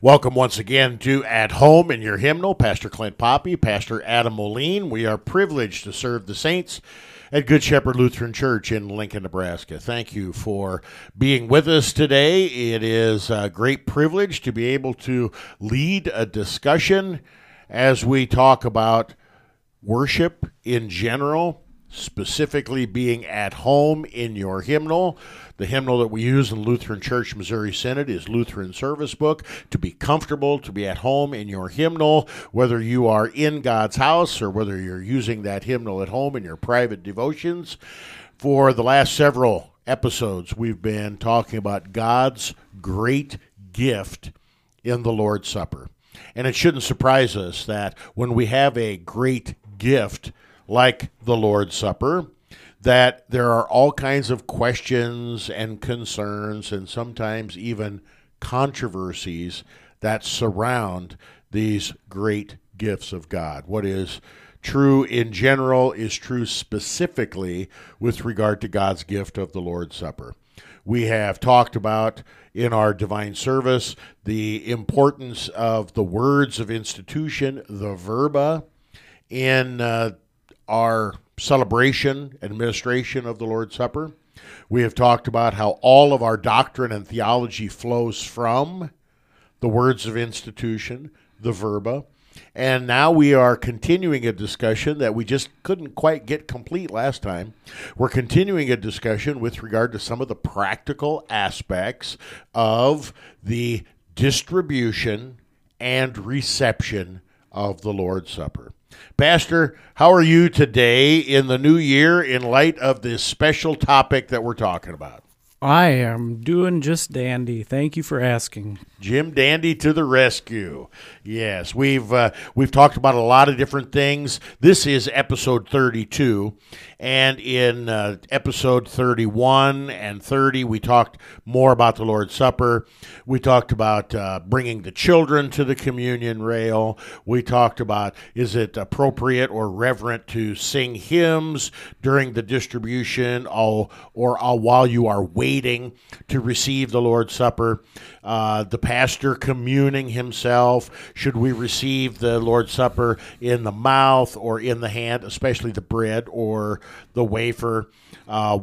Welcome once again to At Home in Your Hymnal. Pastor Clint Poppy, Pastor Adam Moline. We are privileged to serve the saints at Good Shepherd Lutheran Church in Lincoln, Nebraska. Thank you for being with us today. It is a great privilege to be able to lead a discussion as we talk about worship in general, specifically being at home in your hymnal. The hymnal that we use in Lutheran Church Missouri Synod is Lutheran Service Book. To be comfortable, to be at home in your hymnal, whether you are in God's house or whether you're using that hymnal at home in your private devotions. For the last several episodes, we've been talking about God's great gift in the Lord's Supper. And it shouldn't surprise us that when we have a great gift like the Lord's Supper, that there are all kinds of questions and concerns and sometimes even controversies that surround these great gifts of God. What is true in general is true specifically with regard to God's gift of the Lord's Supper. We have talked about in our divine service the importance of the words of institution, the verba, in uh, our celebration, and administration of the Lord's Supper. We have talked about how all of our doctrine and theology flows from the words of institution, the verba. And now we are continuing a discussion that we just couldn't quite get complete last time. We're continuing a discussion with regard to some of the practical aspects of the distribution and reception of the Lord's Supper. Pastor, how are you today in the new year in light of this special topic that we're talking about? I am doing just dandy. Thank you for asking. Jim Dandy to the rescue. Yes, we've uh, we've talked about a lot of different things. This is episode 32, and in uh, episode 31 and 30, we talked more about the Lord's Supper. We talked about uh, bringing the children to the communion rail. We talked about is it appropriate or reverent to sing hymns during the distribution or, or uh, while you are waiting to receive the Lord's Supper. Uh, the pastor communing himself. Should we receive the Lord's Supper in the mouth or in the hand, especially the bread or the wafer? Uh,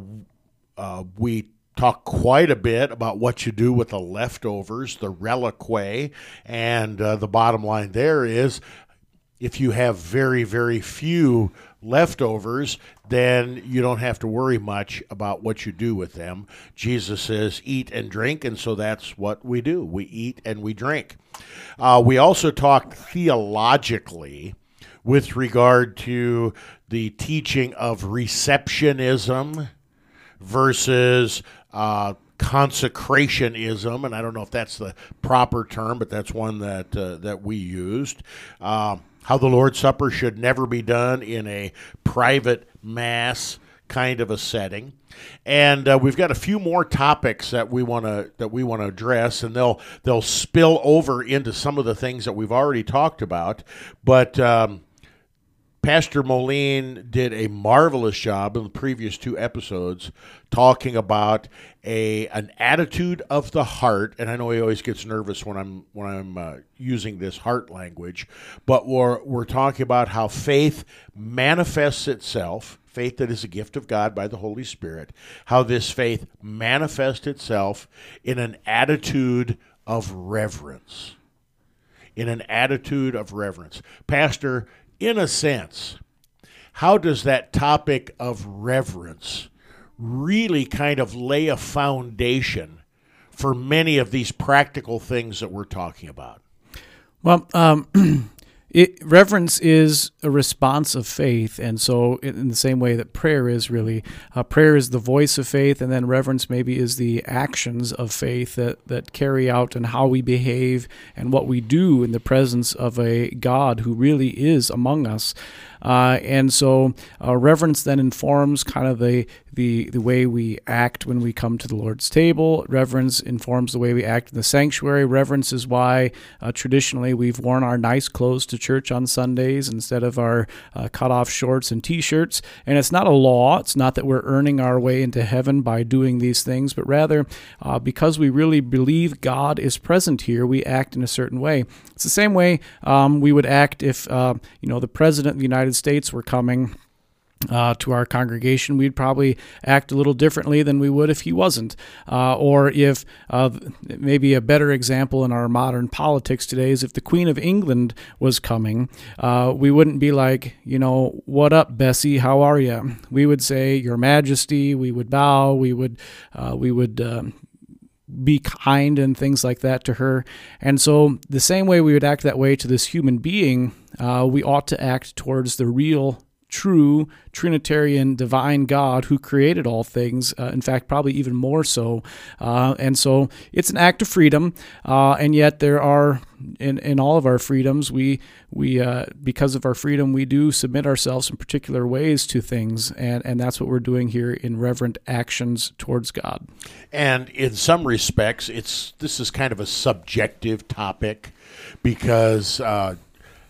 uh, we talk quite a bit about what you do with the leftovers, the reliquiae, and uh, the bottom line there is if you have very, very few leftovers, then you don't have to worry much about what you do with them. Jesus says, eat and drink, and so that's what we do. We eat and we drink. Uh, we also talked theologically with regard to the teaching of receptionism versus uh, consecrationism, and I don't know if that's the proper term, but that's one that uh, that we used. Uh, how the Lord's Supper should never be done in a private mass kind of a setting. And uh, we've got a few more topics that we want to that we want to address, and they'll they'll spill over into some of the things that we've already talked about. But um, Pastor Moline did a marvelous job in the previous two episodes talking about a an attitude of the heart, and I know he always gets nervous when I'm when I'm uh, using this heart language, but we're we're talking about how faith manifests itself, faith that is a gift of God by the Holy Spirit, how this faith manifests itself in an attitude of reverence. In an attitude of reverence. Pastor, in a sense, how does that topic of reverence really kind of lay a foundation for many of these practical things that we're talking about? Well, um, it, reverence is a response of faith, and so in the same way that prayer is really, uh, prayer is the voice of faith, and then reverence maybe is the actions of faith that that carry out and how we behave and what we do in the presence of a God who really is among us. Uh, and so uh, reverence then informs kind of the, the, the way we act when we come to the Lord's table. Reverence informs the way we act in the sanctuary. Reverence is why uh, traditionally we've worn our nice clothes to church on Sundays instead of our uh, cut off shorts and t shirts. And it's not a law, it's not that we're earning our way into heaven by doing these things, but rather uh, because we really believe God is present here, we act in a certain way. It's the same way um, we would act if uh, you know the president of the United States were coming. Uh, to our congregation, we'd probably act a little differently than we would if he wasn't. Uh, or if uh, maybe a better example in our modern politics today is if the Queen of England was coming, uh, we wouldn't be like, you know, what up, Bessie? How are you? We would say, Your Majesty. We would bow. We would uh, we would um, be kind and things like that to her. And so, the same way we would act that way to this human being, uh, we ought to act towards the real, true Trinitarian divine God who created all things. Uh, in fact, probably even more so. Uh, and so, it's an act of freedom. Uh, and yet, there are in, in all of our freedoms, we we uh, because of our freedom, we do submit ourselves in particular ways to things, and and that's what we're doing here in reverent actions towards God. And in some respects, it's this is kind of a subjective topic because uh,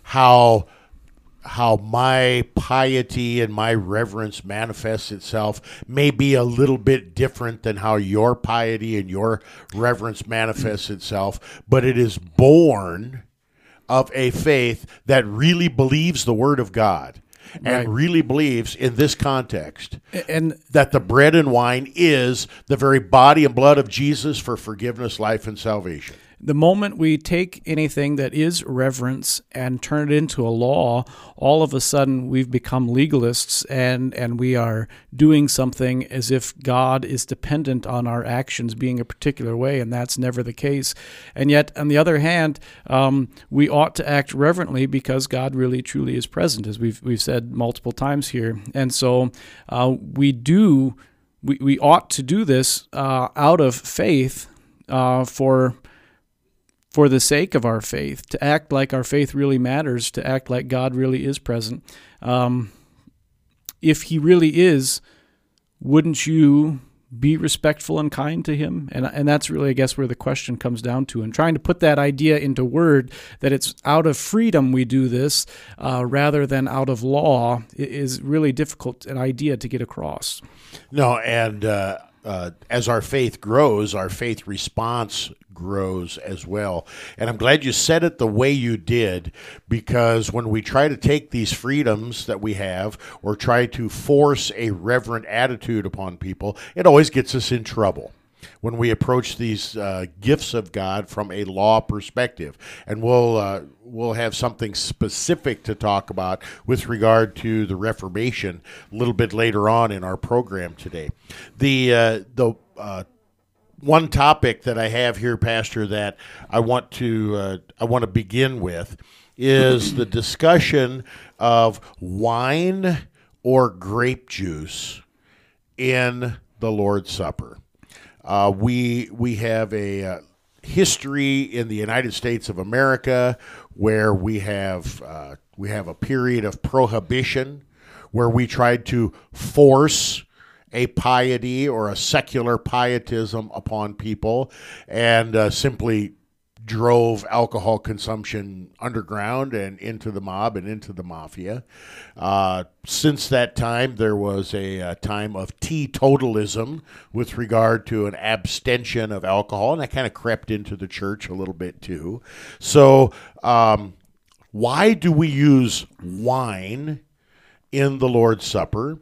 how how my piety and my reverence manifests itself may be a little bit different than how your piety and your reverence manifests itself, but it is born of a faith that really believes the word of God and Right. really believes in this context And that the bread and wine is the very body and blood of Jesus for forgiveness, life, and salvation. The moment we take anything that is reverence and turn it into a law, all of a sudden we've become legalists and, and we are doing something as if God is dependent on our actions being a particular way, and that's never the case. And yet, on the other hand, um, we ought to act reverently because God really truly is present, as we've, we've said multiple times here. And so uh, we do, we, we ought to do this uh, out of faith uh, for for the sake of our faith, to act like our faith really matters, to act like God really is present. Um, if He really is, wouldn't you be respectful and kind to Him? And and that's really, I guess, where the question comes down to. And trying to put that idea into word that it's out of freedom we do this uh, rather than out of law is really difficult an idea to get across. No, and uh, uh, as our faith grows, our faith response grows as well. And I'm glad you said it the way you did, because when we try to take these freedoms that we have or try to force a reverent attitude upon people, it always gets us in trouble. When we approach these uh, gifts of God from a law perspective, and we'll uh, we'll have something specific to talk about with regard to the Reformation a little bit later on in our program today. The uh, the uh, one topic that I have here, Pastor, that I want to uh, I want to begin with is the discussion of wine or grape juice in the Lord's Supper. Uh, we we have a uh, history in the United States of America where we have uh, we have a period of prohibition where we tried to force a piety or a secular pietism upon people and uh, simply drove alcohol consumption underground and into the mob and into the mafia. Uh, since that time, there was a, uh time of teetotalism with regard to an abstention of alcohol, and that kind of crept into the church a little bit too. So, um, why do we use wine in the Lord's Supper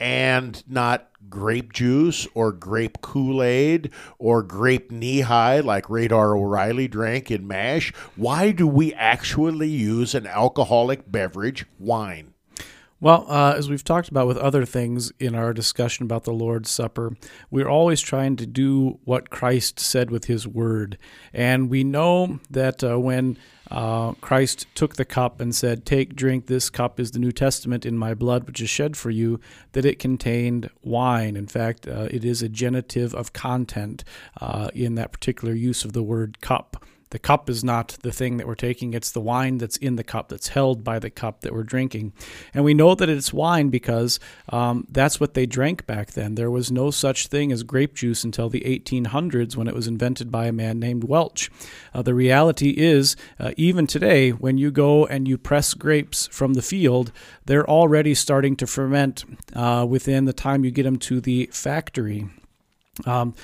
and not grape juice or grape Kool Aid or grape Nehi like Radar O'Reilly drank in MASH? Why do we actually use an alcoholic beverage, wine? Well, uh, as we've talked about with other things in our discussion about the Lord's Supper, we're always trying to do what Christ said with his word. And we know that uh, when uh, Christ took the cup and said, Take, drink, this cup is the New Testament in my blood, which is shed for you, that it contained wine. In fact, uh, it is a genitive of content uh, in that particular use of the word cup the cup is not the thing that we're taking, it's the wine that's in the cup, that's held by the cup that we're drinking. And we know that it's wine because um, that's what they drank back then. There was no such thing as grape juice until the 1800s when it was invented by a man named Welch. Uh, the reality is, uh, even today, when you go and you press grapes from the field, they're already starting to ferment uh, within the time you get them to the factory. Um,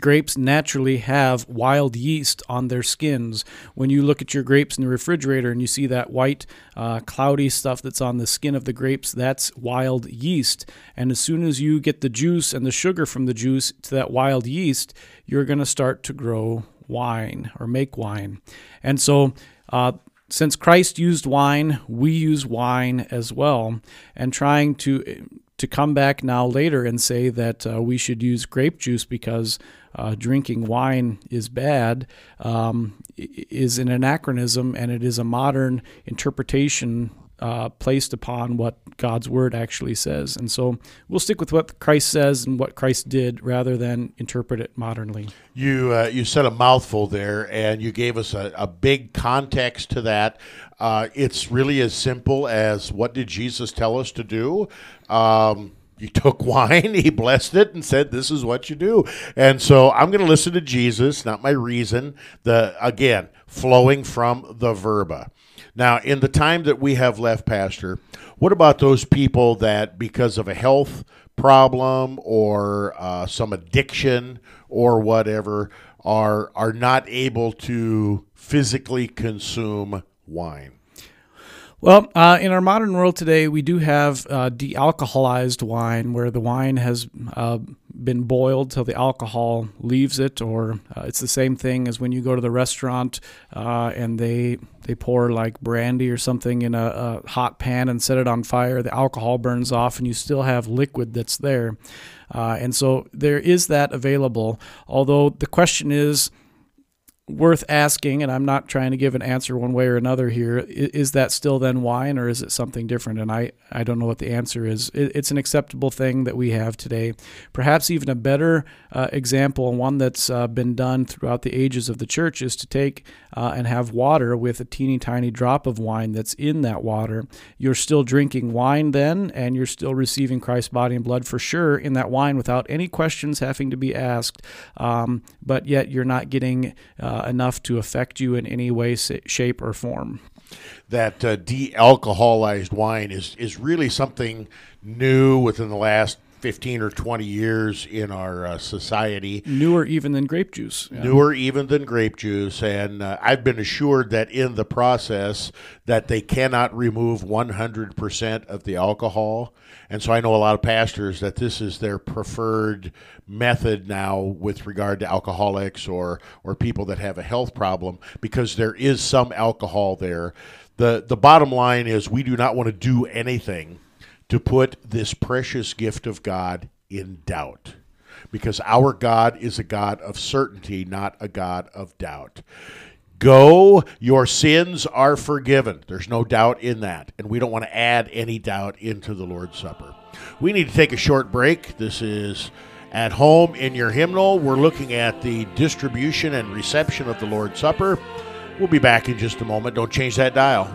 grapes naturally have wild yeast on their skins. When you look at your grapes in the refrigerator and you see that white, uh, cloudy stuff that's on the skin of the grapes, that's wild yeast. And as soon as you get the juice and the sugar from the juice to that wild yeast, you're going to start to grow wine or make wine. And so, uh, since Christ used wine, we use wine as well. And trying to to come back now later and say that uh, we should use grape juice because uh, drinking wine is bad um, is an anachronism and it is a modern interpretation uh, placed upon what God's word actually says. And so we'll stick with what Christ says and what Christ did rather than interpret it modernly. You uh, you said a mouthful there, and you gave us a, a big context to that. Uh, it's really as simple as what did Jesus tell us to do? Um, he took wine, he blessed it, and said, "This is what you do." And so I'm going to listen to Jesus, not my reason. The again flowing from the verba. Now, in the time that we have left, Pastor, what about those people that, because of a health problem or uh, some addiction or whatever, are are not able to physically consume wine? Well, uh, in our modern world today, we do have uh, de alcoholized wine where the wine has uh, been boiled till the alcohol leaves it, or uh, it's the same thing as when you go to the restaurant uh, and they they pour like brandy or something in a, a, hot pan and set it on fire. The alcohol burns off, and you still have liquid that's there. Uh, and so there is that available. Although the question is, worth asking, and I'm not trying to give an answer one way or another here. Is that still then wine, or is it something different? And I, I don't know what the answer is. It's an acceptable thing that we have today. Perhaps even a better uh, example, one that's uh, been done throughout the ages of the church, is to take uh, and have water with a teeny tiny drop of wine that's in that water. You're still drinking wine then, and you're still receiving Christ's body and blood for sure in that wine without any questions having to be asked. Um, but yet you're not getting uh, uh, enough to affect you in any way, shape, or form. That uh, de-alcoholized wine is is really something new within the last 15 or 20 years in our uh, society. Newer even than grape juice. Yeah. Newer even than grape juice. And uh, I've been assured that in the process that they cannot remove 100% of the alcohol. And so I know a lot of pastors that this is their preferred method now with regard to alcoholics or, or people that have a health problem because there is some alcohol there. The, the bottom line is we do not want to do anything – to put this precious gift of God in doubt. Because our God is a God of certainty, not a God of doubt. Go, your sins are forgiven. There's no doubt in that. And we don't want to add any doubt into the Lord's Supper. We need to take a short break. This is at home in your hymnal. We're looking at the distribution and reception of the Lord's Supper. We'll be back in just a moment. Don't change that dial.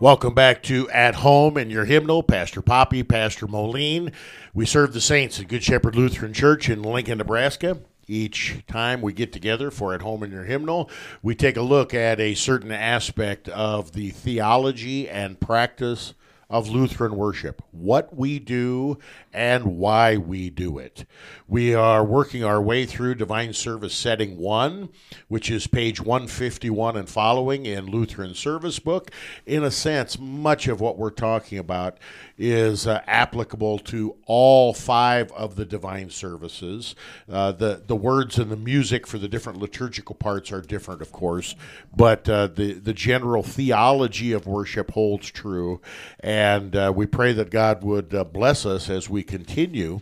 Welcome back to At Home in your hymnal, Pastor Poppy, Pastor Moline. We serve the saints at Good Shepherd Lutheran Church in Lincoln, Nebraska. Each time we get together for At Home in Your Hymnal, we take a look at a certain aspect of the theology and practice of Lutheran worship, what we do and why we do it. We are working our way through Divine Service Setting 1, which is page 151 and following in Lutheran Service Book. In a sense, much of what we're talking about is uh, applicable to all five of the divine services. Uh, the, the words and the music for the different liturgical parts are different, of course, but uh, the, the general theology of worship holds true. And uh, we pray that God would uh, bless us as we continue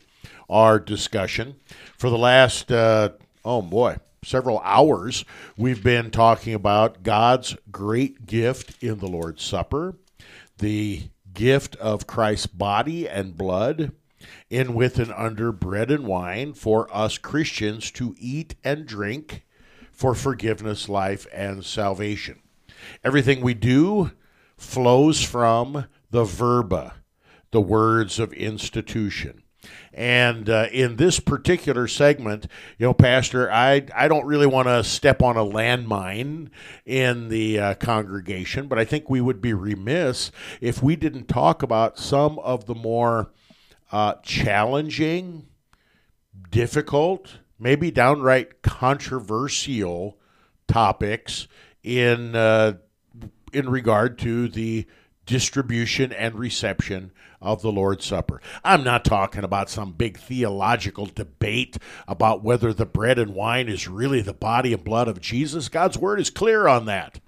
our discussion. For the last, uh, oh boy, several hours, we've been talking about God's great gift in the Lord's Supper, the gift of Christ's body and blood, in with and under bread and wine for us Christians to eat and drink for forgiveness, life, and salvation. Everything we do flows from the verba, the words of institution. And uh, in this particular segment, you know, Pastor, I, I don't really want to step on a landmine in the uh, congregation, but I think we would be remiss if we didn't talk about some of the more uh, challenging, difficult, maybe downright controversial topics in uh, in regard to the distribution and reception of the Lord's Supper. I'm not talking about some big theological debate about whether the bread and wine is really the body and blood of Jesus. God's word is clear on that.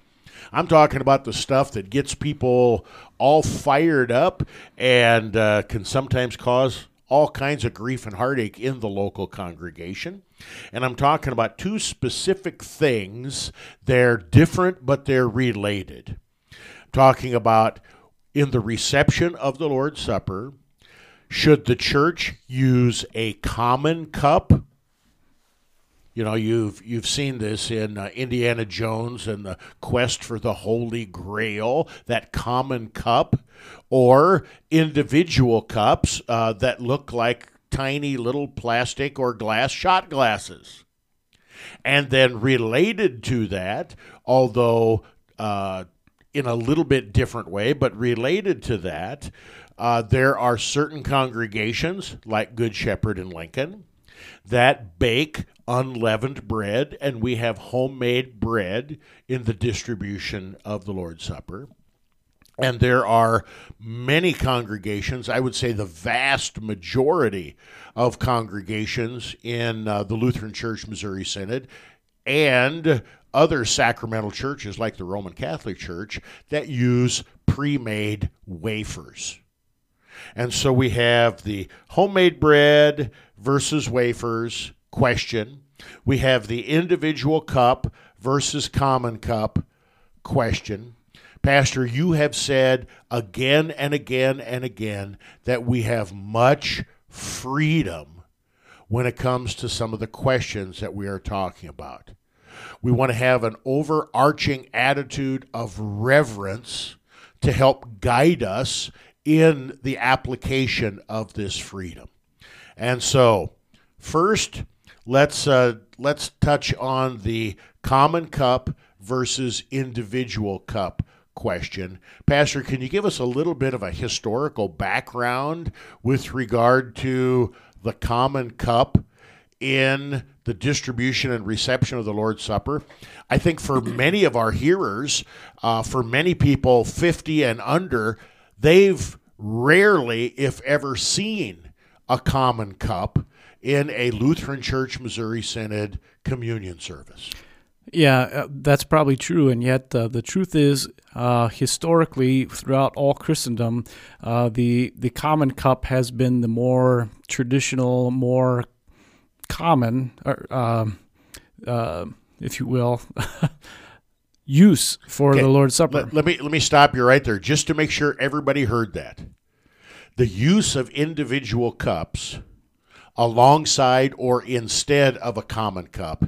I'm talking about the stuff that gets people all fired up and uh, can sometimes cause all kinds of grief and heartache in the local congregation. And I'm talking about two specific things. They're different, but they're related. Talking about in the reception of the Lord's Supper, should the church use a common cup? You know, you've you've seen this in uh, Indiana Jones and the quest for the Holy Grail, that common cup, or individual cups uh, that look like tiny little plastic or glass shot glasses. And then related to that, although uh, in a little bit different way, but related to that, uh, there are certain congregations like Good Shepherd in Lincoln that bake unleavened bread, and we have homemade bread in the distribution of the Lord's Supper. And there are many congregations, I would say the vast majority of congregations in uh, the Lutheran Church Missouri Synod and other sacramental churches like the Roman Catholic Church that use pre made wafers. And so we have the homemade bread versus wafers question. We have the individual cup versus common cup question. Pastor, you have said again and again and again that we have much freedom when it comes to some of the questions that we are talking about. We want to have an overarching attitude of reverence to help guide us in the application of this freedom. And so, first, let's uh, let's touch on the common cup versus individual cup question. Pastor, can you give us a little bit of a historical background with regard to the common cup in the distribution and reception of the Lord's Supper. I think for many of our hearers, uh, for many people 50 and under, they've rarely, if ever, seen a common cup in a Lutheran Church Missouri Synod communion service. Yeah, uh, that's probably true. And yet, uh, the truth is, uh, historically, throughout all Christendom, uh, the the common cup has been the more traditional, more common, or, um, uh, if you will, use for okay. the Lord's Supper. Let, let, me let me stop you right there, just to make sure everybody heard that. The use of individual cups alongside or instead of a common cup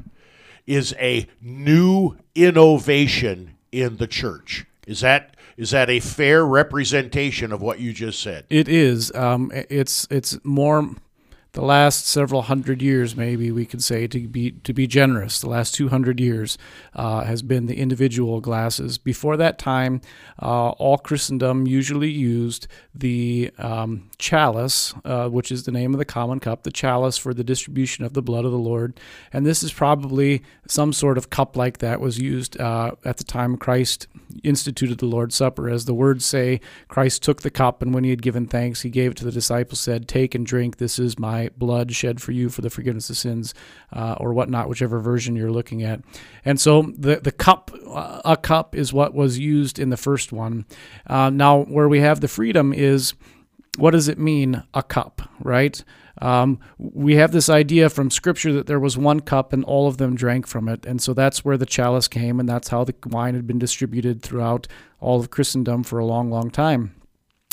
is a new innovation in the church. Is that is that a fair representation of what you just said? It is. Um, it's it's more the last several hundred years, maybe we could say to be to be generous, the last 200 years uh, has been the individual glasses. Before that time, uh, all Christendom usually used the um, chalice, uh, which is the name of the common cup, the chalice for the distribution of the blood of the Lord, and this is probably some sort of cup like that was used uh, at the time Christ instituted the Lord's Supper. As the words say, Christ took the cup, and when he had given thanks, he gave it to the disciples, said, "Take and drink. This is my blood shed for you for the forgiveness of sins, uh, or whatnot, whichever version you're looking at. And so the the cup, uh, a cup, is what was used in the first one. Uh, now, where we have the freedom is, what does it mean, a cup, right? Um, we have this idea from Scripture that there was one cup and all of them drank from it. And so that's where the chalice came, and that's how the wine had been distributed throughout all of Christendom for a long, long time.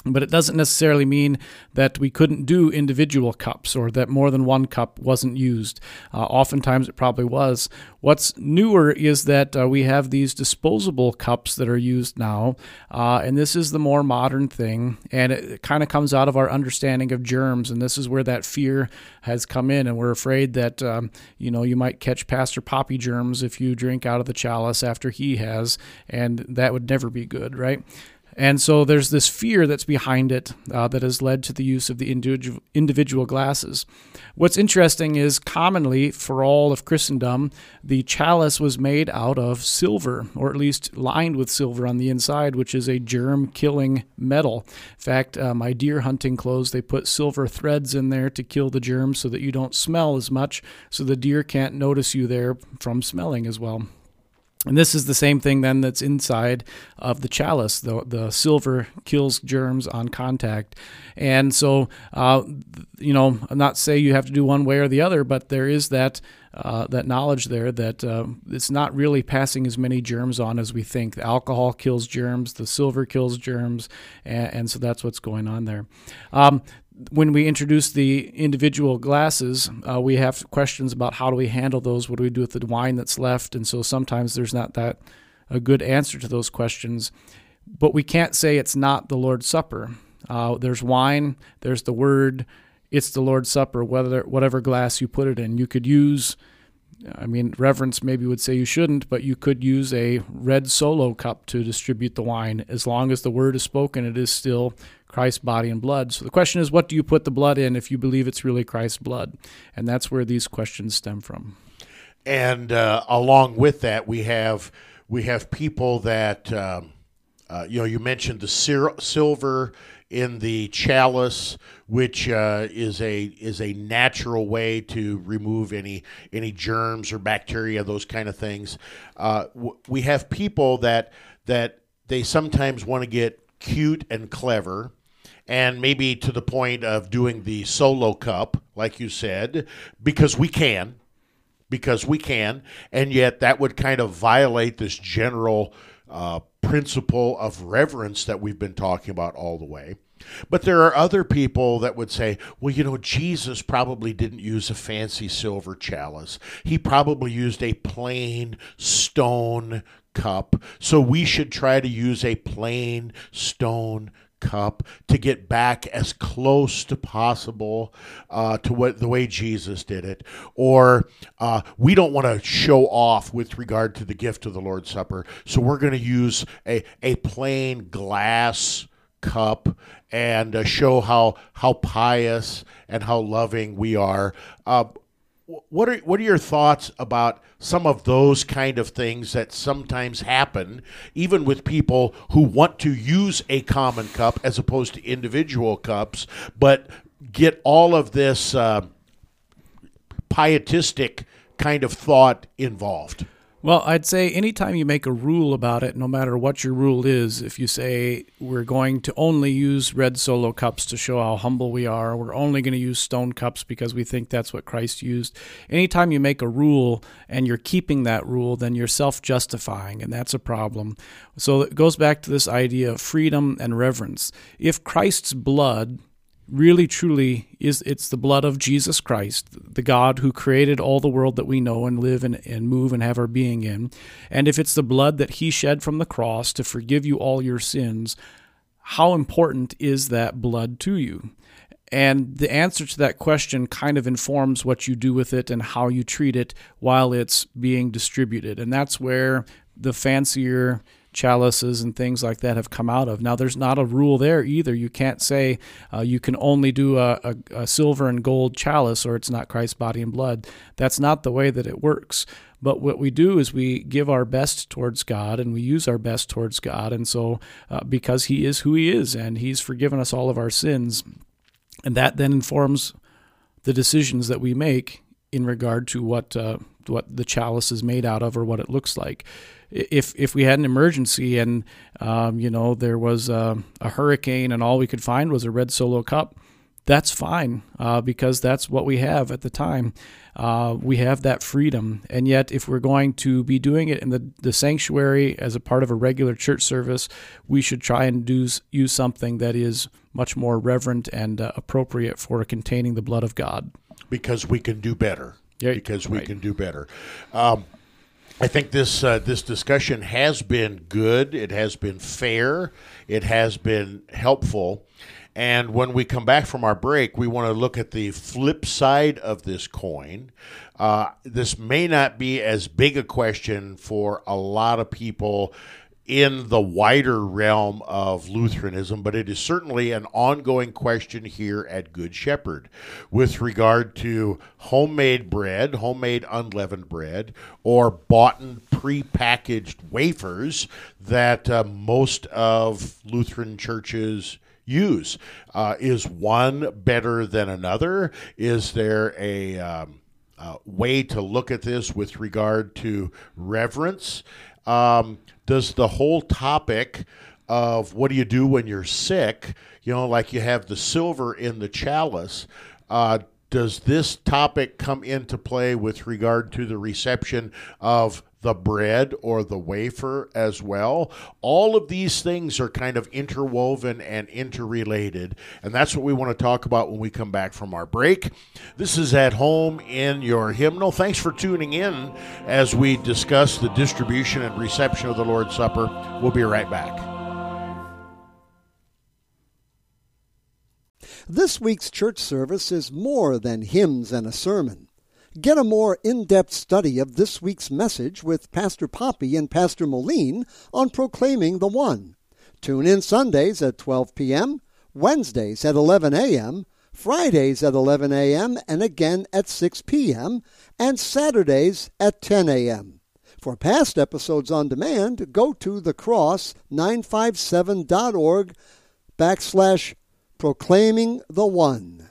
But it doesn't necessarily mean that we couldn't do individual cups or that more than one cup wasn't used. Uh, oftentimes it probably was. What's newer is that uh, we have these disposable cups that are used now, uh, and this is the more modern thing, and it kind of comes out of our understanding of germs, and this is where that fear has come in, and we're afraid that um, you know you might catch Pastor Poppy germs if you drink out of the chalice after he has, and that would never be good, right? And so there's this fear that's behind it uh, that has led to the use of the individual, glasses. What's interesting is commonly for all of Christendom, the chalice was made out of silver, or at least lined with silver on the inside, which is a germ killing metal. In fact, uh, my deer hunting clothes, they put silver threads in there to kill the germs so that you don't smell as much, so the deer can't notice you there from smelling as well. And this is the same thing then that's inside of the chalice. The, the silver kills germs on contact. And so, uh, you know, I'm not saying you have to do one way or the other, but there is that, uh, that knowledge there that uh, it's not really passing as many germs on as we think. The alcohol kills germs, the silver kills germs, and, and so that's what's going on there. Um, when we introduce the individual glasses, uh, we have questions about how do we handle those? What do we do with the wine that's left? And so sometimes there's not that a good answer to those questions. But we can't say it's not the Lord's Supper. Uh, there's wine, there's the Word, it's the Lord's Supper. Whether whatever glass you put it in, you could use. I mean, reverence maybe would say you shouldn't, but you could use a red solo cup to distribute the wine. As long as the word is spoken, it is still Christ's body and blood. So the question is, what do you put the blood in if you believe it's really Christ's blood? And that's where these questions stem from. And uh, along with that, we have we have people that um, uh, you know. You mentioned the silver in the chalice, which uh, is a is a natural way to remove any any germs or bacteria, those kind of things. Uh, w- we have people that that they sometimes want to get cute and clever and maybe to the point of doing the solo cup, like you said, because we can, because we can, and yet that would kind of violate this general uh, principle of reverence that we've been talking about all the way. But there are other people that would say, well, you know, Jesus probably didn't use a fancy silver chalice. He probably used a plain stone cup. So we should try to use a plain stone cup to get back as close to possible uh, to what the way Jesus did it. Or uh, we don't want to show off with regard to the gift of the Lord's Supper, so we're going to use a, a plain glass cup and uh, show how how pious and how loving we are. What are what are your thoughts about some of those kind of things that sometimes happen, even with people who want to use a common cup as opposed to individual cups, but get all of this uh, pietistic kind of thought involved? Well, I'd say anytime you make a rule about it, no matter what your rule is, if you say we're going to only use red solo cups to show how humble we are, we're only going to use stone cups because we think that's what Christ used. Anytime you make a rule and you're keeping that rule, then you're self justifying, and that's a problem. So it goes back to this idea of freedom and reverence. If Christ's blood really truly is it's the blood of Jesus Christ, the God who created all the world that we know and live and, and move and have our being in. And if it's the blood that he shed from the cross to forgive you all your sins, how important is that blood to you? And the answer to that question kind of informs what you do with it and how you treat it while it's being distributed. And that's where the fancier chalices and things like that have come out of. Now, there's not a rule there either. You can't say uh, you can only do a, a, a, silver and gold chalice or it's not Christ's body and blood. That's not the way that it works. But what we do is we give our best towards God and we use our best towards God. And so, uh, because He is who He is and He's forgiven us all of our sins, and that then informs the decisions that we make in regard to what uh, what the chalice is made out of or what it looks like if if we had an emergency and um, you know there was a, a, hurricane and all we could find was a red solo cup, that's fine uh, because that's what we have at the time. Uh, we have that freedom, and yet if we're going to be doing it in the the sanctuary as a part of a regular church service, we should try and do use something that is much more reverent and uh, appropriate for containing the blood of God. Because we can do better. Yeah, because we right. can do better. Um, I think this uh, this discussion has been good. It has been fair. It has been helpful. And when we come back from our break, we want to look at the flip side of this coin. Uh, this may not be as big a question for a lot of people in the wider realm of Lutheranism, but it is certainly an ongoing question here at Good Shepherd with regard to homemade bread, homemade unleavened bread, or bought and prepackaged wafers that uh, most of Lutheran churches use. Uh, is one better than another? Is there a um, uh, way to look at this with regard to reverence? Um, does the whole topic of what do you do when you're sick, you know, like you have the silver in the chalice, uh, does this topic come into play with regard to the reception of the bread or the wafer as well? All of these things are kind of interwoven and interrelated, and that's what we want to talk about when we come back from our break. This is at home in your hymnal. Thanks for tuning in as we discuss the distribution and reception of the Lord's Supper. We'll be right back. This week's church service is more than hymns and a sermon. Get a more in depth study of this week's message with Pastor Poppy and Pastor Moline on Proclaiming the One. Tune in Sundays at 12 p.m., Wednesdays at 11 a.m., Fridays at 11 a.m., and again at 6 p.m., and Saturdays at 10 a.m. For past episodes on demand, go to thecross957.org backslash proclaiming the One.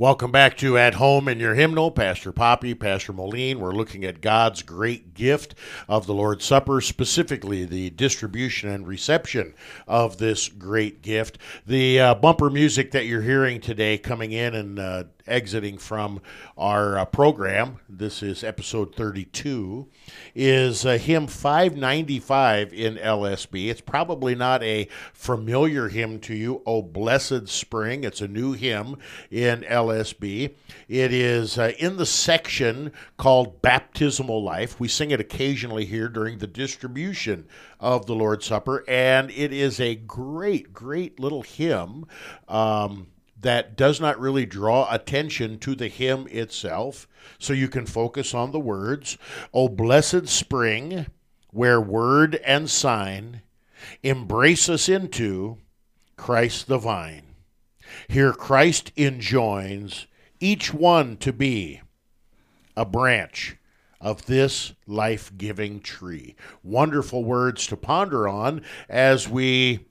Welcome back to At Home in Your Hymnal. Pastor Poppy, Pastor Moline. We're looking at God's great gift of the Lord's Supper, specifically the distribution and reception of this great gift. The uh, bumper music that you're hearing today coming in and uh, exiting from our uh, program, this is episode 32, is uh, hymn 595 in LSB. It's probably not a familiar hymn to you, Oh Blessed Spring. It's a new hymn in LSB. It is uh, in the section called Baptismal Life. We sing it occasionally here during the distribution of the Lord's Supper, and it is a great, great little hymn. Um, that does not really draw attention to the hymn itself, so you can focus on the words. Oh, blessed spring, where word and sign embrace us into Christ the vine. Here Christ enjoins each one to be a branch of this life giving tree. Wonderful words to ponder on as we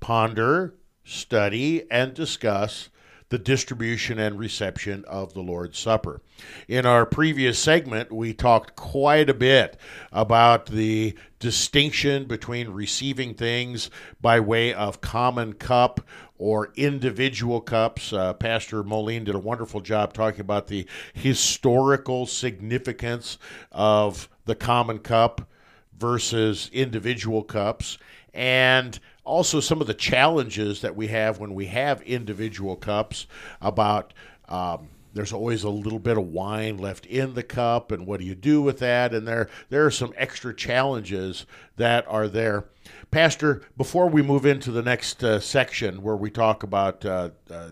ponder study and discuss the distribution and reception of the Lord's Supper. In our previous segment, we talked quite a bit about the distinction between receiving things by way of common cup or individual cups. Uh, Pastor Moline did a wonderful job talking about the historical significance of the common cup versus individual cups and also some of the challenges that we have when we have individual cups about um, there's always a little bit of wine left in the cup and what do you do with that? And there there are some extra challenges that are there. Pastor before we move into the next uh, section where we talk about uh, uh,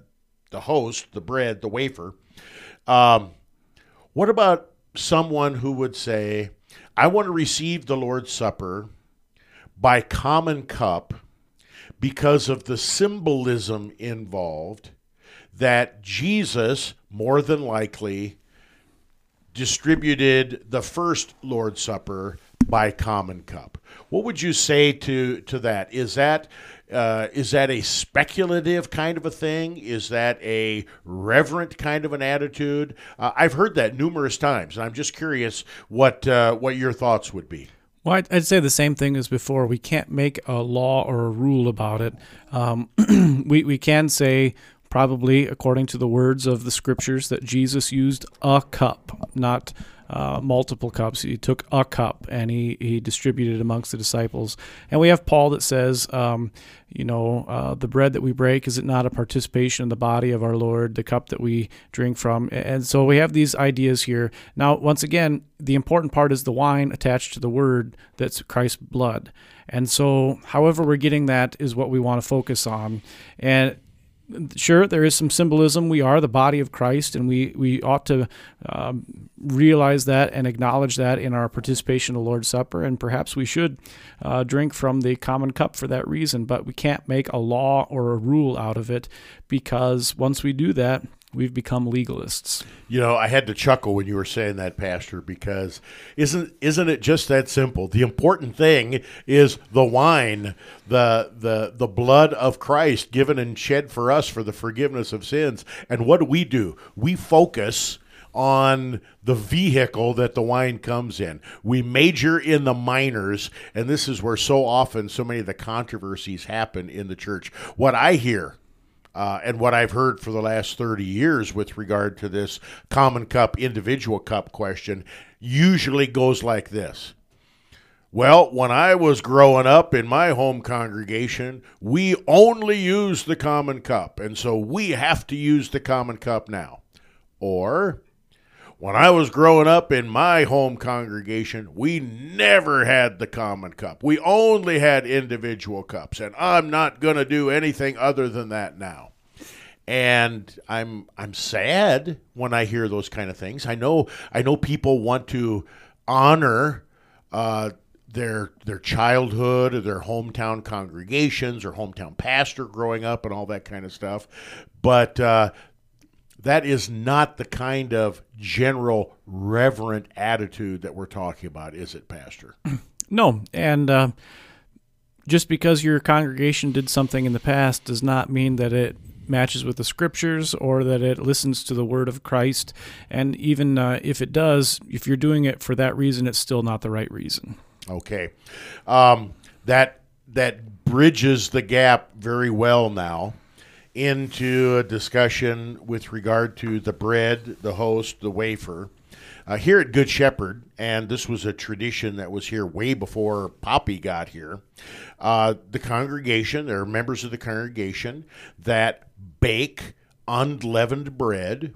the host the bread the wafer um, what about someone who would say i want to receive the lord's supper by common cup because of the symbolism involved that Jesus, more than likely, distributed the first Lord's Supper by common cup. What would you say to, to that? Is that uh, is that a speculative kind of a thing? Is that a reverent kind of an attitude? Uh, I've heard that numerous times, and I'm just curious what uh, what your thoughts would be. Well, I'd, say the same thing as before. We can't make a law or a rule about it. Um, we, we can say, probably according to the words of the scriptures, that Jesus used a cup, not uh, multiple cups. He took a cup and he, he distributed amongst the disciples. And we have Paul that says, um, you know, uh, the bread that we break, is it not a participation in the body of our Lord, the cup that we drink from? And so we have these ideas here. Now, once again, the important part is the wine attached to the word that's Christ's blood. And so, however, we're getting that is what we want to focus on. And sure, there is some symbolism. We are the body of Christ, and we, we ought to um, realize that and acknowledge that in our participation the Lord's Supper. And perhaps we should uh, drink from the common cup for that reason. But we can't make a law or a rule out of it because once we do that, we've become legalists. You know, I had to chuckle when you were saying that, Pastor, because isn't isn't it just that simple? The important thing is the wine, the the the blood of Christ given and shed for us for the forgiveness of sins. And what do we do? We focus on the vehicle that the wine comes in. We major in the minors, and this is where so often so many of the controversies happen in the church. What I hear uh, and what I've heard for the last 30 years with regard to this common cup, individual cup question usually goes like this. Well, when I was growing up in my home congregation, we only used the common cup, and so we have to use the common cup now. Or, when I was growing up in my home congregation, we never had the common cup. We only had individual cups, and I'm not going to do anything other than that now. And I'm I'm sad when I hear those kind of things. I know I know people want to honor uh, their their childhood or their hometown congregations or hometown pastor growing up and all that kind of stuff, but uh, that is not the kind of general reverent attitude that we're talking about, is it, Pastor? No, and uh, just because your congregation did something in the past does not mean that it matches with the scriptures or that it listens to the word of Christ. And even uh, if it does, if you're doing it for that reason, it's still not the right reason. Okay, um, that that bridges the gap very well now into a discussion with regard to the bread, the host, the wafer. Uh, here at Good Shepherd, and this was a tradition that was here way before Poppy got here, uh, the congregation, there are members of the congregation that bake unleavened bread.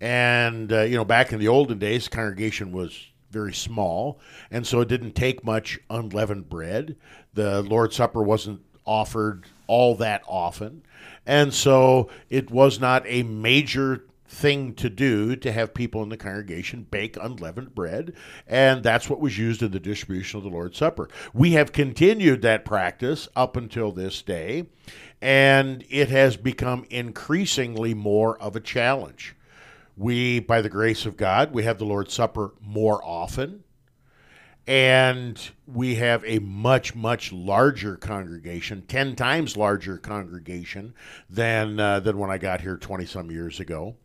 And, uh, you know, back in the olden days, the congregation was very small, and so it didn't take much unleavened bread. The Lord's Supper wasn't offered all that often. And so it was not a major thing to do to have people in the congregation bake unleavened bread, and that's what was used in the distribution of the Lord's Supper. We have continued that practice up until this day, and it has become increasingly more of a challenge. We, by the grace of God, we have the Lord's Supper more often and we have a much much larger congregation 10 times larger congregation than uh, than when I got here 20 some years ago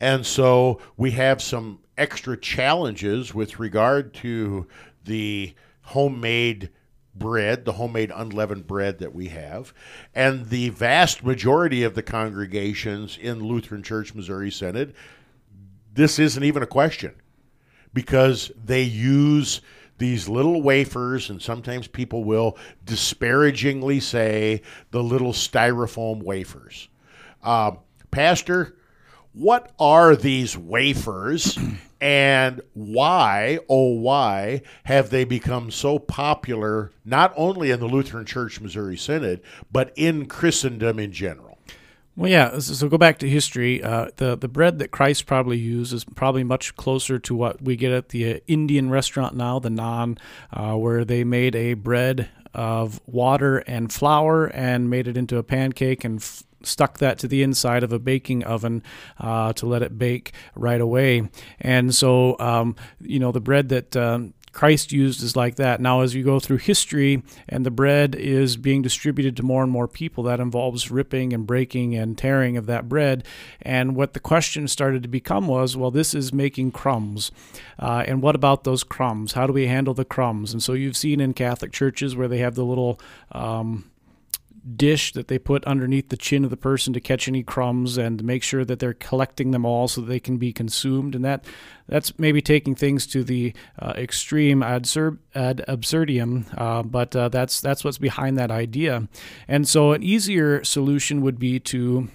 and so we have some extra challenges with regard to the homemade bread, the homemade unleavened bread that we have. And the vast majority of the congregations in Lutheran Church Missouri Synod, this isn't even a question because they use these little wafers, and sometimes people will disparagingly say the little styrofoam wafers. Uh, Pastor, what are these wafers and why, oh, why have they become so popular, not only in the Lutheran Church Missouri Synod, but in Christendom in general? Well, yeah. So go back to history. Uh, the the bread that Christ probably used is probably much closer to what we get at the uh, Indian restaurant now, the naan, uh, where they made a bread of water and flour and made it into a pancake and f- stuck that to the inside of a baking oven uh, to let it bake right away. And so, um, you know, the bread that um, Christ used is like that. Now, as you go through history and the bread is being distributed to more and more people, that involves ripping and breaking and tearing of that bread. And what the question started to become was, well, this is making crumbs. Uh, and what about those crumbs? How do we handle the crumbs? And so you've seen in Catholic churches where they have the little. Um, dish that they put underneath the chin of the person to catch any crumbs and make sure that they're collecting them all so that they can be consumed. And that that's maybe taking things to the uh, extreme ad, ad absurdum, uh, but uh, that's that's what's behind that idea. And so an easier solution would be to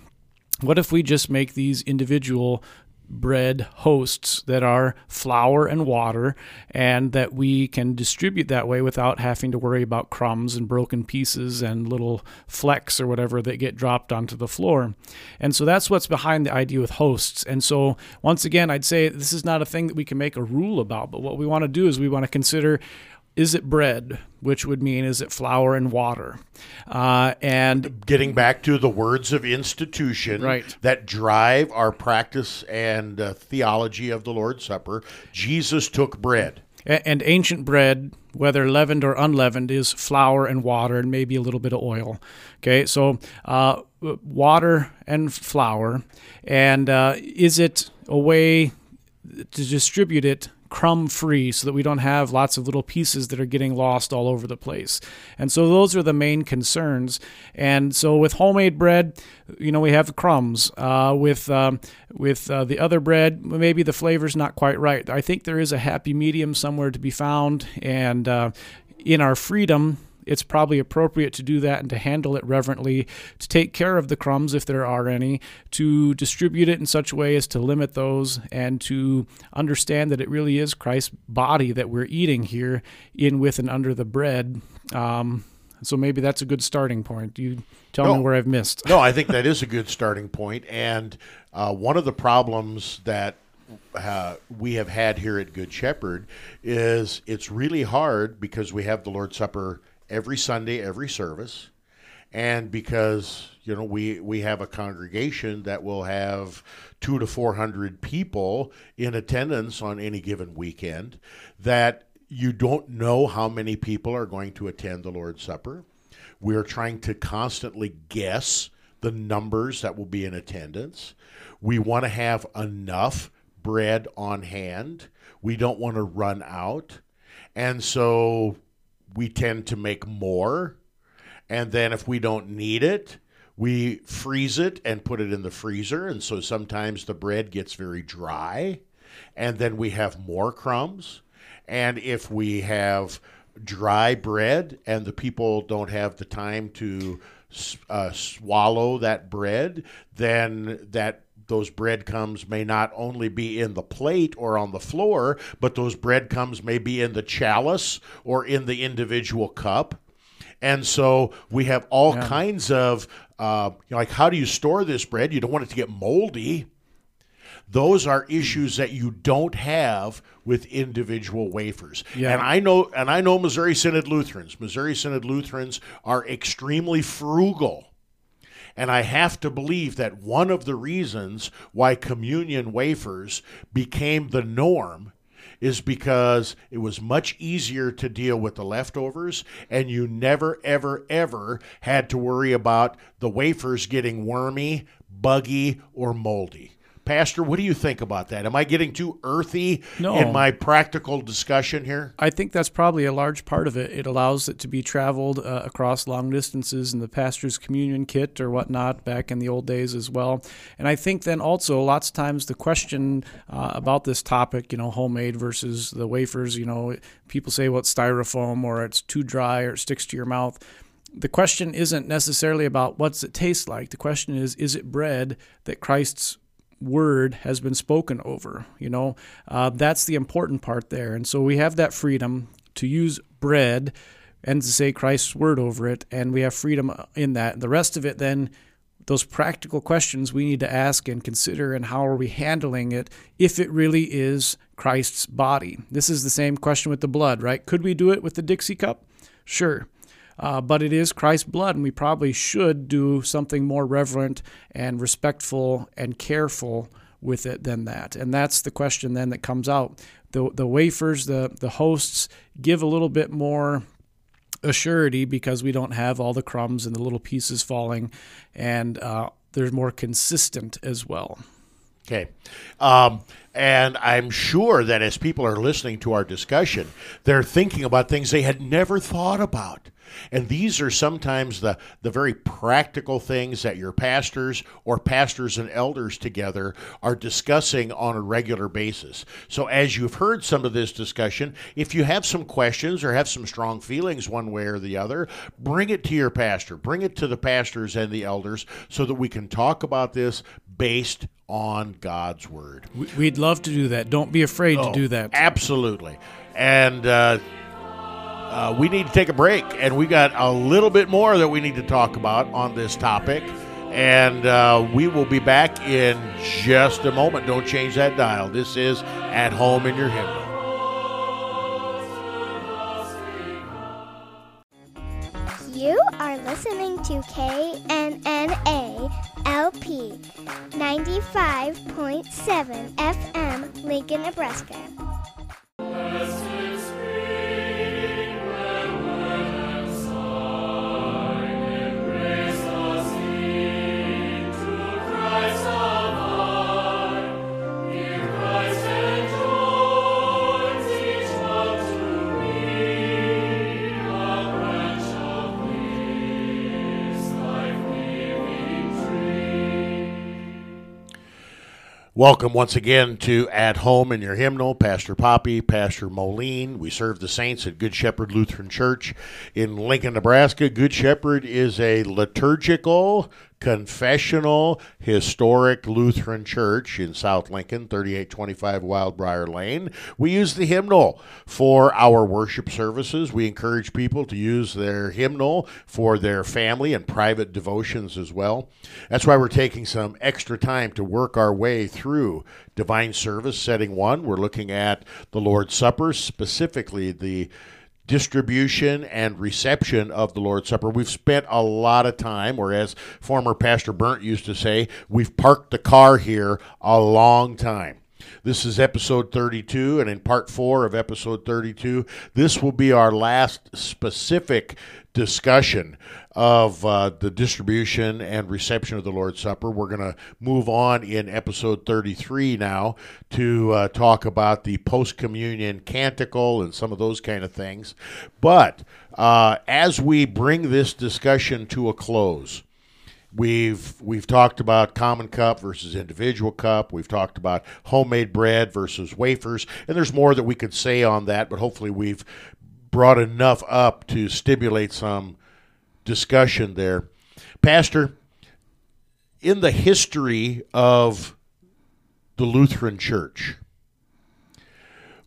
what if we just make these individual bread hosts that are flour and water, and that we can distribute that way without having to worry about crumbs and broken pieces and little flecks or whatever that get dropped onto the floor. And so that's what's behind the idea with hosts. And so, once again, I'd say this is not a thing that we can make a rule about, but what we want to do is we want to consider is it bread, which would mean is it flour and water? Uh, and getting back to the words of institution right. that drive our practice and uh, theology of the Lord's Supper, Jesus took bread. And ancient bread, whether leavened or unleavened, is flour and water and maybe a little bit of oil. Okay, so uh, water and flour. And uh, is it a way to distribute it crumb free so that we don't have lots of little pieces that are getting lost all over the place. And so those are the main concerns. And so with homemade bread, you know, we have crumbs. Uh, with um, with uh, the other bread, maybe the flavor's not quite right. I think there is a happy medium somewhere to be found. And uh, in our freedom, it's probably appropriate to do that and to handle it reverently, to take care of the crumbs if there are any, to distribute it in such a way as to limit those, and to understand that it really is Christ's body that we're eating here in, with, and under the bread. Um, so maybe that's a good starting point. You tell no, me where I've missed. no, I think that is a good starting point. And uh, one of the problems that uh, we have had here at Good Shepherd is it's really hard because we have the Lord's Supper every Sunday, every service, and because you know we we have a congregation that will have two to four hundred people in attendance on any given weekend, that you don't know how many people are going to attend the Lord's Supper. We're trying to constantly guess the numbers that will be in attendance. We want to have enough bread on hand. We don't want to run out. And so we tend to make more. And then if we don't need it, we freeze it and put it in the freezer. And so sometimes the bread gets very dry. And then we have more crumbs. And if we have dry bread and the people don't have the time to uh, swallow that bread, then that those breadcrumbs may not only be in the plate or on the floor, but those breadcrumbs may be in the chalice or in the individual cup. And so we have all yeah. kinds of, uh, you know, like, how do you store this bread? You don't want it to get moldy. Those are issues that you don't have with individual wafers. Yeah. And I know and I know Missouri Synod Lutherans. Missouri Synod Lutherans are extremely frugal and I have to believe that one of the reasons why communion wafers became the norm is because it was much easier to deal with the leftovers, and you never, ever, ever had to worry about the wafers getting wormy, buggy, or moldy. Pastor, what do you think about that? Am I getting too earthy No. in my practical discussion here? I think that's probably a large part of it. It allows it to be traveled uh, across long distances in the pastor's communion kit or whatnot back in the old days as well. And I think then also lots of times the question uh, about this topic, you know, homemade versus the wafers, you know, people say well it's styrofoam or it's too dry or it sticks to your mouth. The question isn't necessarily about what's it taste like. The question is, is it bread that Christ's word has been spoken over. You know, uh, that's the important part there. And so we have that freedom to use bread and to say Christ's word over it, and we have freedom in that. The rest of it, then, those practical questions we need to ask and consider, and how are we handling it if it really is Christ's body? This is the same question with the blood, right? Could we do it with the Dixie cup? Sure. Uh, but it is Christ's blood, and we probably should do something more reverent and respectful and careful with it than that. And that's the question then that comes out. The, the wafers, the, the hosts, give a little bit more assurity because we don't have all the crumbs and the little pieces falling, and uh, they're more consistent as well. Okay. Um, and I'm sure that as people are listening to our discussion, they're thinking about things they had never thought about. And these are sometimes the, the very practical things that your pastors or pastors and elders together are discussing on a regular basis. So, as you've heard some of this discussion, if you have some questions or have some strong feelings one way or the other, bring it to your pastor, bring it to the pastors and the elders so that we can talk about this based on God's word. We- We'd love to do that. Don't be afraid to do that. Absolutely. And uh, uh, we need to take a break, and we got a little bit more that we need to talk about on this topic. And uh, we will be back in just a moment. Don't change that dial. This is At Home in Your Hymnal. You are listening to KNNA LP 95.7 FM, Lincoln, Nebraska. Welcome once again to At Home in Your Hymnal. Pastor Poppy, Pastor Moline. We serve the saints at Good Shepherd Lutheran Church in Lincoln, Nebraska. Good Shepherd is a liturgical, confessional, historic Lutheran church in South Lincoln, 3825 Wildbriar Lane. We use the hymnal for our worship services. We encourage people to use their hymnal for their family and private devotions as well. That's why we're taking some extra time to work our way through divine service setting one. We're looking at the Lord's Supper, specifically the distribution and reception of the Lord's Supper. We've spent a lot of time, or as former Pastor Burnt used to say, we've parked the car here a long time. This is episode 32, and in part four of episode 32, this will be our last specific discussion of uh, the distribution and reception of the Lord's Supper. We're going to move on in episode 33 now to uh, talk about the post communion canticle and some of those kind of things. But uh, as we bring this discussion to a close, We've we've talked about common cup versus individual cup. We've talked about homemade bread versus wafers, and there's more that we could say on that. But hopefully, we've brought enough up to stimulate some discussion there. Pastor, in the history of the Lutheran Church,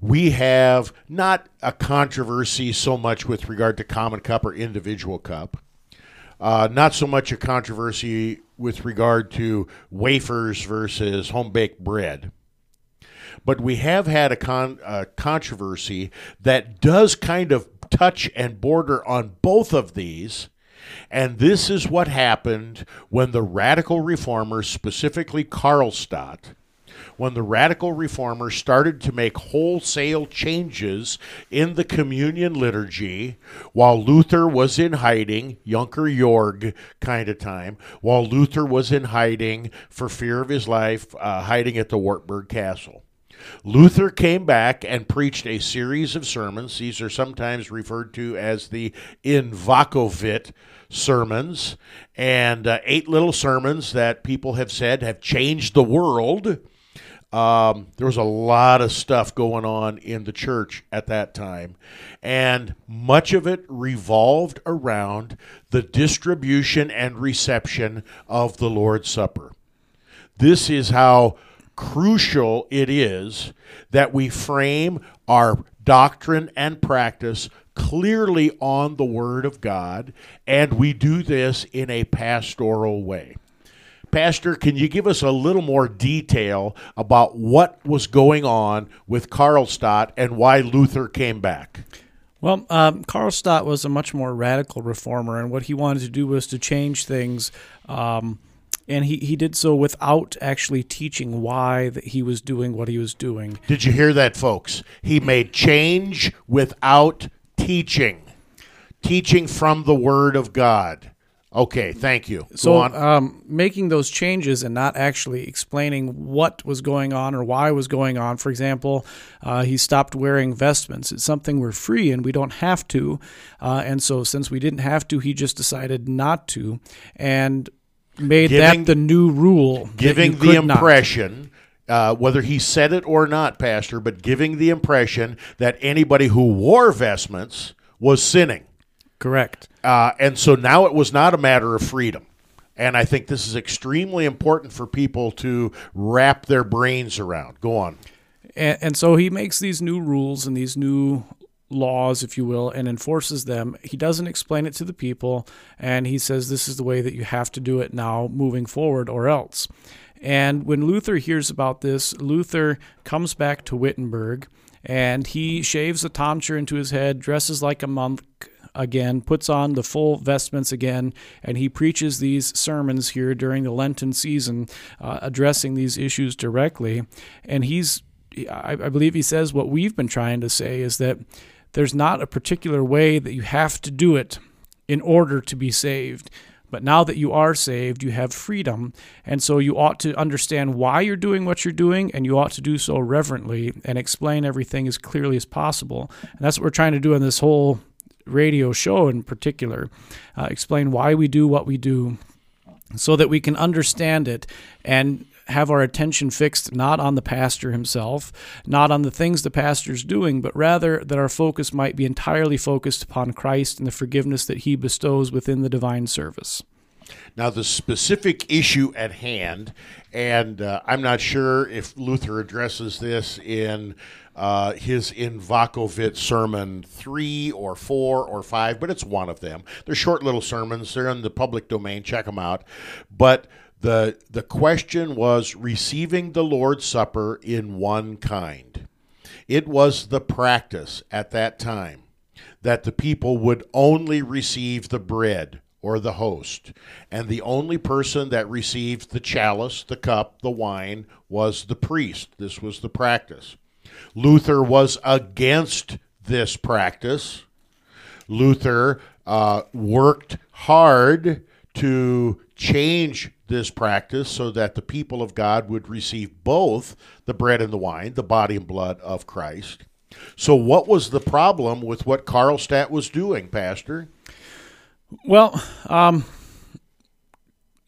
we have not a controversy so much with regard to common cup or individual cup. Uh, not so much a controversy with regard to wafers versus home baked bread. But we have had a con- uh, controversy that does kind of touch and border on both of these. And this is what happened when the radical reformers, specifically Karlstadt, when the radical reformers started to make wholesale changes in the communion liturgy while Luther was in hiding, Junker Jorg kind of time, while Luther was in hiding for fear of his life, uh, hiding at the Wartburg Castle. Luther came back and preached a series of sermons. These are sometimes referred to as the Invocavit sermons, and uh, eight little sermons that people have said have changed the world. Um, there was a lot of stuff going on in the church at that time, and much of it revolved around the distribution and reception of the Lord's Supper. This is how crucial it is that we frame our doctrine and practice clearly on the Word of God, and we do this in a pastoral way. Pastor, can you give us a little more detail about what was going on with Karlstadt and why Luther came back? Well, um, Karlstadt was a much more radical reformer, and what he wanted to do was to change things. Um, and he, he did so without actually teaching why that he was doing what he was doing. Did you hear that, folks? He made change without teaching, teaching from the Word of God. Okay, thank you. Go So, on. um, making those changes and not actually explaining what was going on or why was going on. For example, uh, he stopped wearing vestments. It's something we're free and we don't have to. Uh, and so, since we didn't have to, he just decided not to and made Giving- that the new rule. giving the impression, uh, whether he said it or not, Pastor, but giving the impression that anybody who wore vestments was sinning. Correct. Uh, and so now it was not a matter of freedom. And I think this is extremely important for people to wrap their brains around. Go on. And, and so he makes these new rules and these new laws, if you will, and enforces them. He doesn't explain it to the people, and he says this is the way that you have to do it now moving forward, or else. And when Luther hears about this, Luther comes back to Wittenberg and he shaves a tonsure into his head, dresses like a monk again, puts on the full vestments again, and he preaches these sermons here during the Lenten season, uh, addressing these issues directly. And he's, I, I believe he says what we've been trying to say is that there's not a particular way that you have to do it in order to be saved. But now that you are saved, you have freedom. And so you ought to understand why you're doing what you're doing, and you ought to do so reverently and explain everything as clearly as possible. And that's what we're trying to do in this whole radio show in particular uh, explain why we do what we do so that we can understand it and have our attention fixed not on the pastor himself, not on the things the pastor's doing, but rather that our focus might be entirely focused upon Christ and the forgiveness that he bestows within the divine service. Now, the specific issue at hand, and uh, I'm not sure if Luther addresses this in uh, his Invocavit sermon three or four or five, but it's one of them. They're short little sermons. They're in the public domain. Check them out. But the the question was receiving the Lord's Supper in one kind. It was the practice at that time that the people would only receive the bread or the host. And the only person that received the chalice, the cup, the wine was the priest. This was the practice. Luther was against this practice. Luther uh, worked hard to change this practice so that the people of God would receive both the bread and the wine, the body and blood of Christ. So, what was the problem with what Karlstadt was doing, Pastor? Well, um,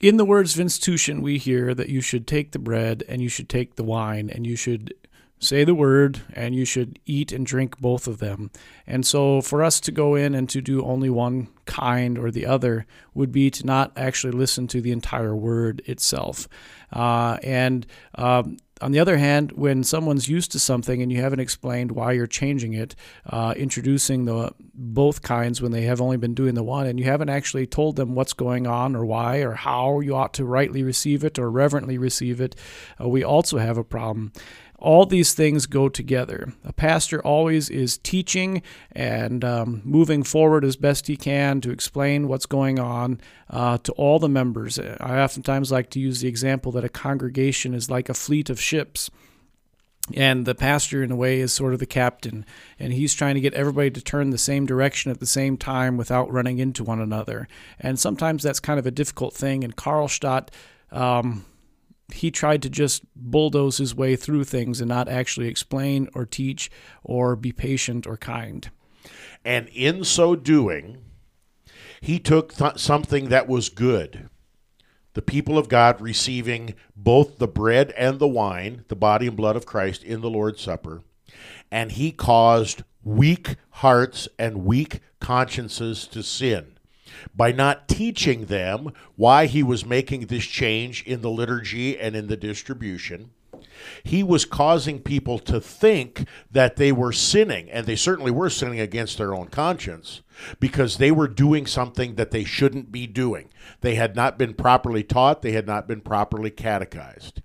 in the words of institution, we hear that you should take the bread and you should take the wine and you should say the word and you should eat and drink both of them. And so for us to go in and to do only one kind or the other would be to not actually listen to the entire word itself. Uh, and um, on the other hand, when someone's used to something and you haven't explained why you're changing it, uh, introducing the both kinds when they have only been doing the one, and you haven't actually told them what's going on or why or how you ought to rightly receive it or reverently receive it, uh, we also have a problem. All these things go together. A pastor always is teaching and um, moving forward as best he can to explain what's going on uh, to all the members. I oftentimes like to use the example that a congregation is like a fleet of ships and the pastor in a way is sort of the captain and he's trying to get everybody to turn the same direction at the same time without running into one another and sometimes that's kind of a difficult thing and Karlstadt um, he tried to just bulldoze his way through things and not actually explain or teach or be patient or kind. And in so doing he took th- something that was good. The people of God receiving both the bread and the wine, the body and blood of Christ, in the Lord's Supper. And he caused weak hearts and weak consciences to sin by not teaching them why he was making this change in the liturgy and in the distribution. He was causing people to think that they were sinning, and they certainly were sinning against their own conscience because they were doing something that they shouldn't be doing. They had not been properly taught, they had not been properly catechized.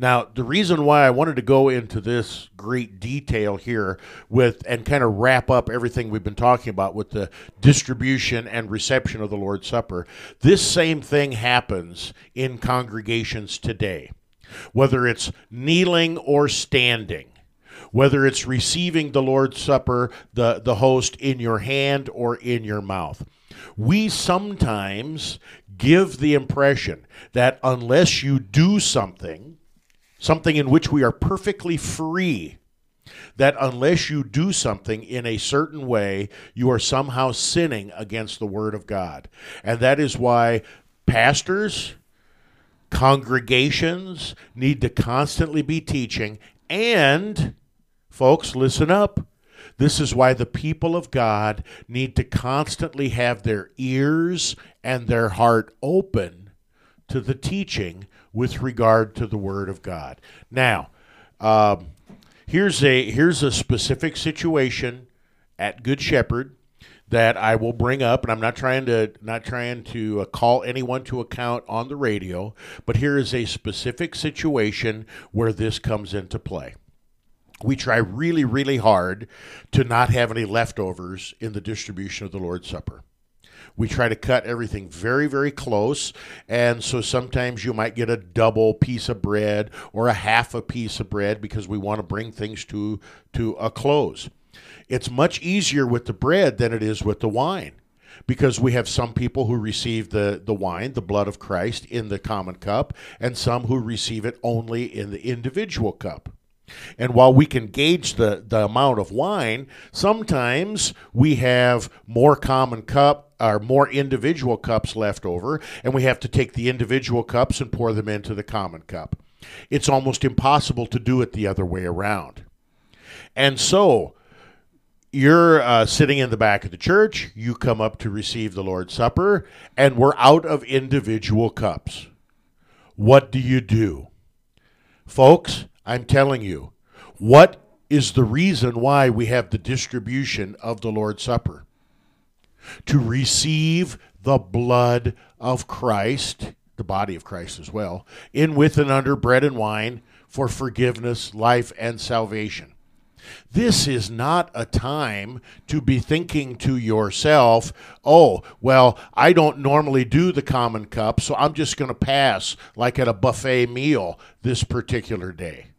Now, the reason why I wanted to go into this great detail here with and kind of wrap up everything we've been talking about with the distribution and reception of the Lord's Supper, this same thing happens in congregations today. Whether it's kneeling or standing, whether it's receiving the Lord's Supper, the, the host in your hand or in your mouth. We sometimes give the impression that unless you do something, something in which we are perfectly free, that unless you do something in a certain way, you are somehow sinning against the Word of God. And that is why pastors, congregations need to constantly be teaching and Folks, listen up. This is why the people of God need to constantly have their ears and their heart open to the teaching with regard to the Word of God. Now, um, here's a here's a specific situation at Good Shepherd that I will bring up, and I'm not trying to not trying to uh, call anyone to account on the radio, but here is a specific situation where this comes into play we try really, really hard to not have any leftovers in the distribution of the Lord's Supper. We try to cut everything very, very close. And so sometimes you might get a double piece of bread or a half a piece of bread because we want to bring things to, to a close. It's much easier with the bread than it is with the wine because we have some people who receive the, the wine, the blood of Christ, in the common cup, and some who receive it only in the individual cup. And while we can gauge the, the amount of wine, sometimes we have more common cup or more individual cups left over, and we have to take the individual cups and pour them into the common cup. It's almost impossible to do it the other way around. And so, you're uh, sitting in the back of the church, you come up to receive the Lord's Supper, and we're out of individual cups. What do you do? Folks, I'm telling you, what is the reason why we have the distribution of the Lord's Supper? To receive the blood of Christ, the body of Christ as well, in with and under bread and wine for forgiveness, life, and salvation. This is not a time to be thinking to yourself, oh, well, I don't normally do the common cup, so I'm just going to pass like at a buffet meal this particular day.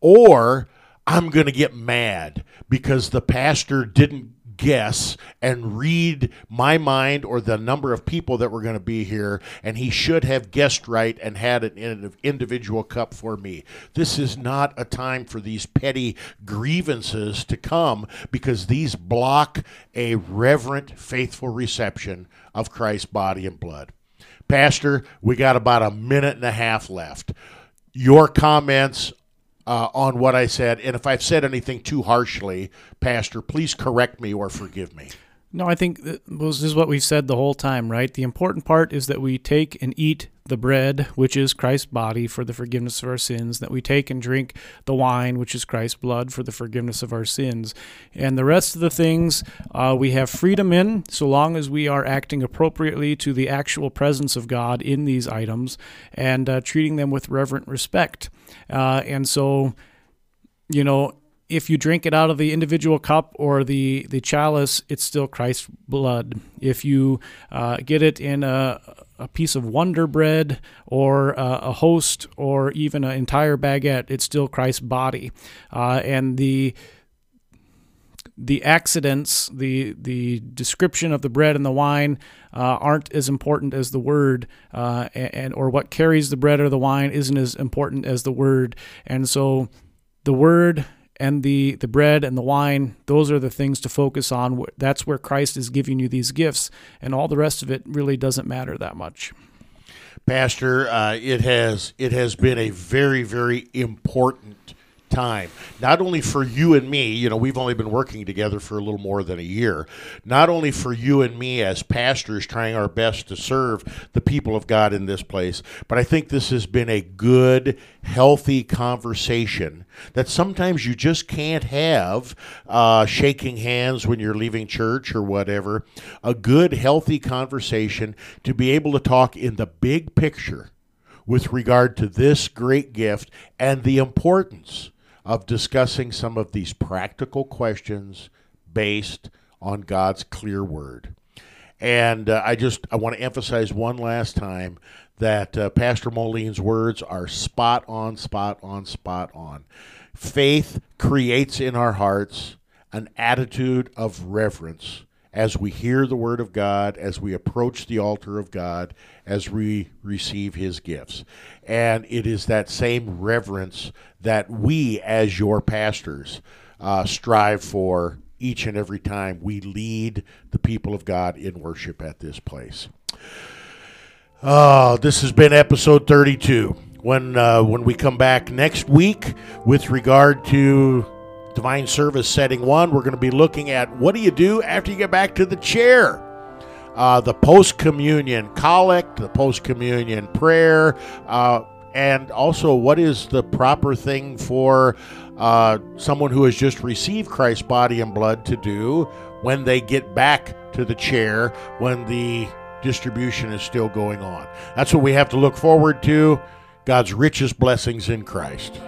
Or I'm going to get mad because the pastor didn't guess and read my mind or the number of people that were going to be here, and he should have guessed right and had an individual cup for me. This is not a time for these petty grievances to come because these block a reverent, faithful reception of Christ's body and blood. Pastor, we got about a minute and a half left. Your comments uh, on what I said. And if I've said anything too harshly, Pastor, please correct me or forgive me. No, I think this is what we've said the whole time, right? The important part is that we take and eat the bread, which is Christ's body for the forgiveness of our sins, that we take and drink the wine, which is Christ's blood for the forgiveness of our sins. And the rest of the things uh, we have freedom in, so long as we are acting appropriately to the actual presence of God in these items and uh, treating them with reverent respect. Uh, and so you know, if you drink it out of the individual cup or the, the chalice, it's still Christ's blood. If you uh, get it in a, a piece of Wonder Bread or uh, a host or even an entire baguette, it's still Christ's body. Uh, and the the accidents, the the description of the bread and the wine uh, aren't as important as the word, uh, and or what carries the bread or the wine isn't as important as the word. And so, the word and the the bread and the wine, those are the things to focus on. That's where Christ is giving you these gifts, and all the rest of it really doesn't matter that much. Pastor, uh, it has it has been a very very important time, not only for you and me, you know, we've only been working together for a little more than a year, not only for you and me as pastors trying our best to serve the people of God in this place, but I think this has been a good, healthy conversation that sometimes you just can't have uh, shaking hands when you're leaving church or whatever. A good, healthy conversation to be able to talk in the big picture with regard to this great gift and the importance of discussing some of these practical questions based on God's clear word. And uh, I just I want to emphasize one last time that uh, Pastor Moline's words are spot on, spot on, spot on. Faith creates in our hearts an attitude of reverence as we hear the word of God, as we approach the altar of God, as we receive his gifts. And it is that same reverence that we, as your pastors, uh, strive for each and every time we lead the people of God in worship at this place. Oh, this has been episode 32. When uh, when we come back next week with regard to Divine Service Setting 1, we're going to be looking at what do you do after you get back to the chair? Uh, the post communion collect, the post communion prayer, uh, and also what is the proper thing for uh, someone who has just received Christ's body and blood to do when they get back to the chair when the distribution is still going on. That's what we have to look forward to. God's richest blessings in Christ.